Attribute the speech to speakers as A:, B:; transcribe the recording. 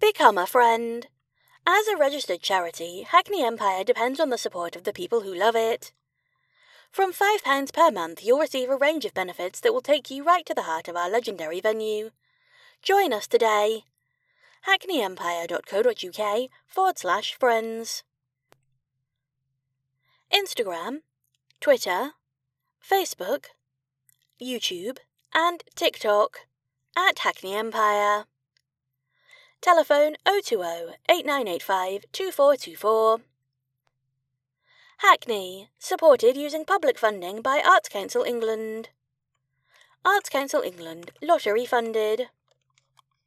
A: Become a friend. As a registered charity, Hackney Empire depends on the support of the people who love it. From £5 per month, you'll receive a range of benefits that will take you right to the heart of our legendary venue. Join us today. hackneyempire.co.uk forward slash friends. Instagram, Twitter, Facebook, YouTube, and TikTok at Hackney Empire. Telephone 020 8985 2424. Hackney, supported using public funding by Arts Council England. Arts Council England, lottery funded.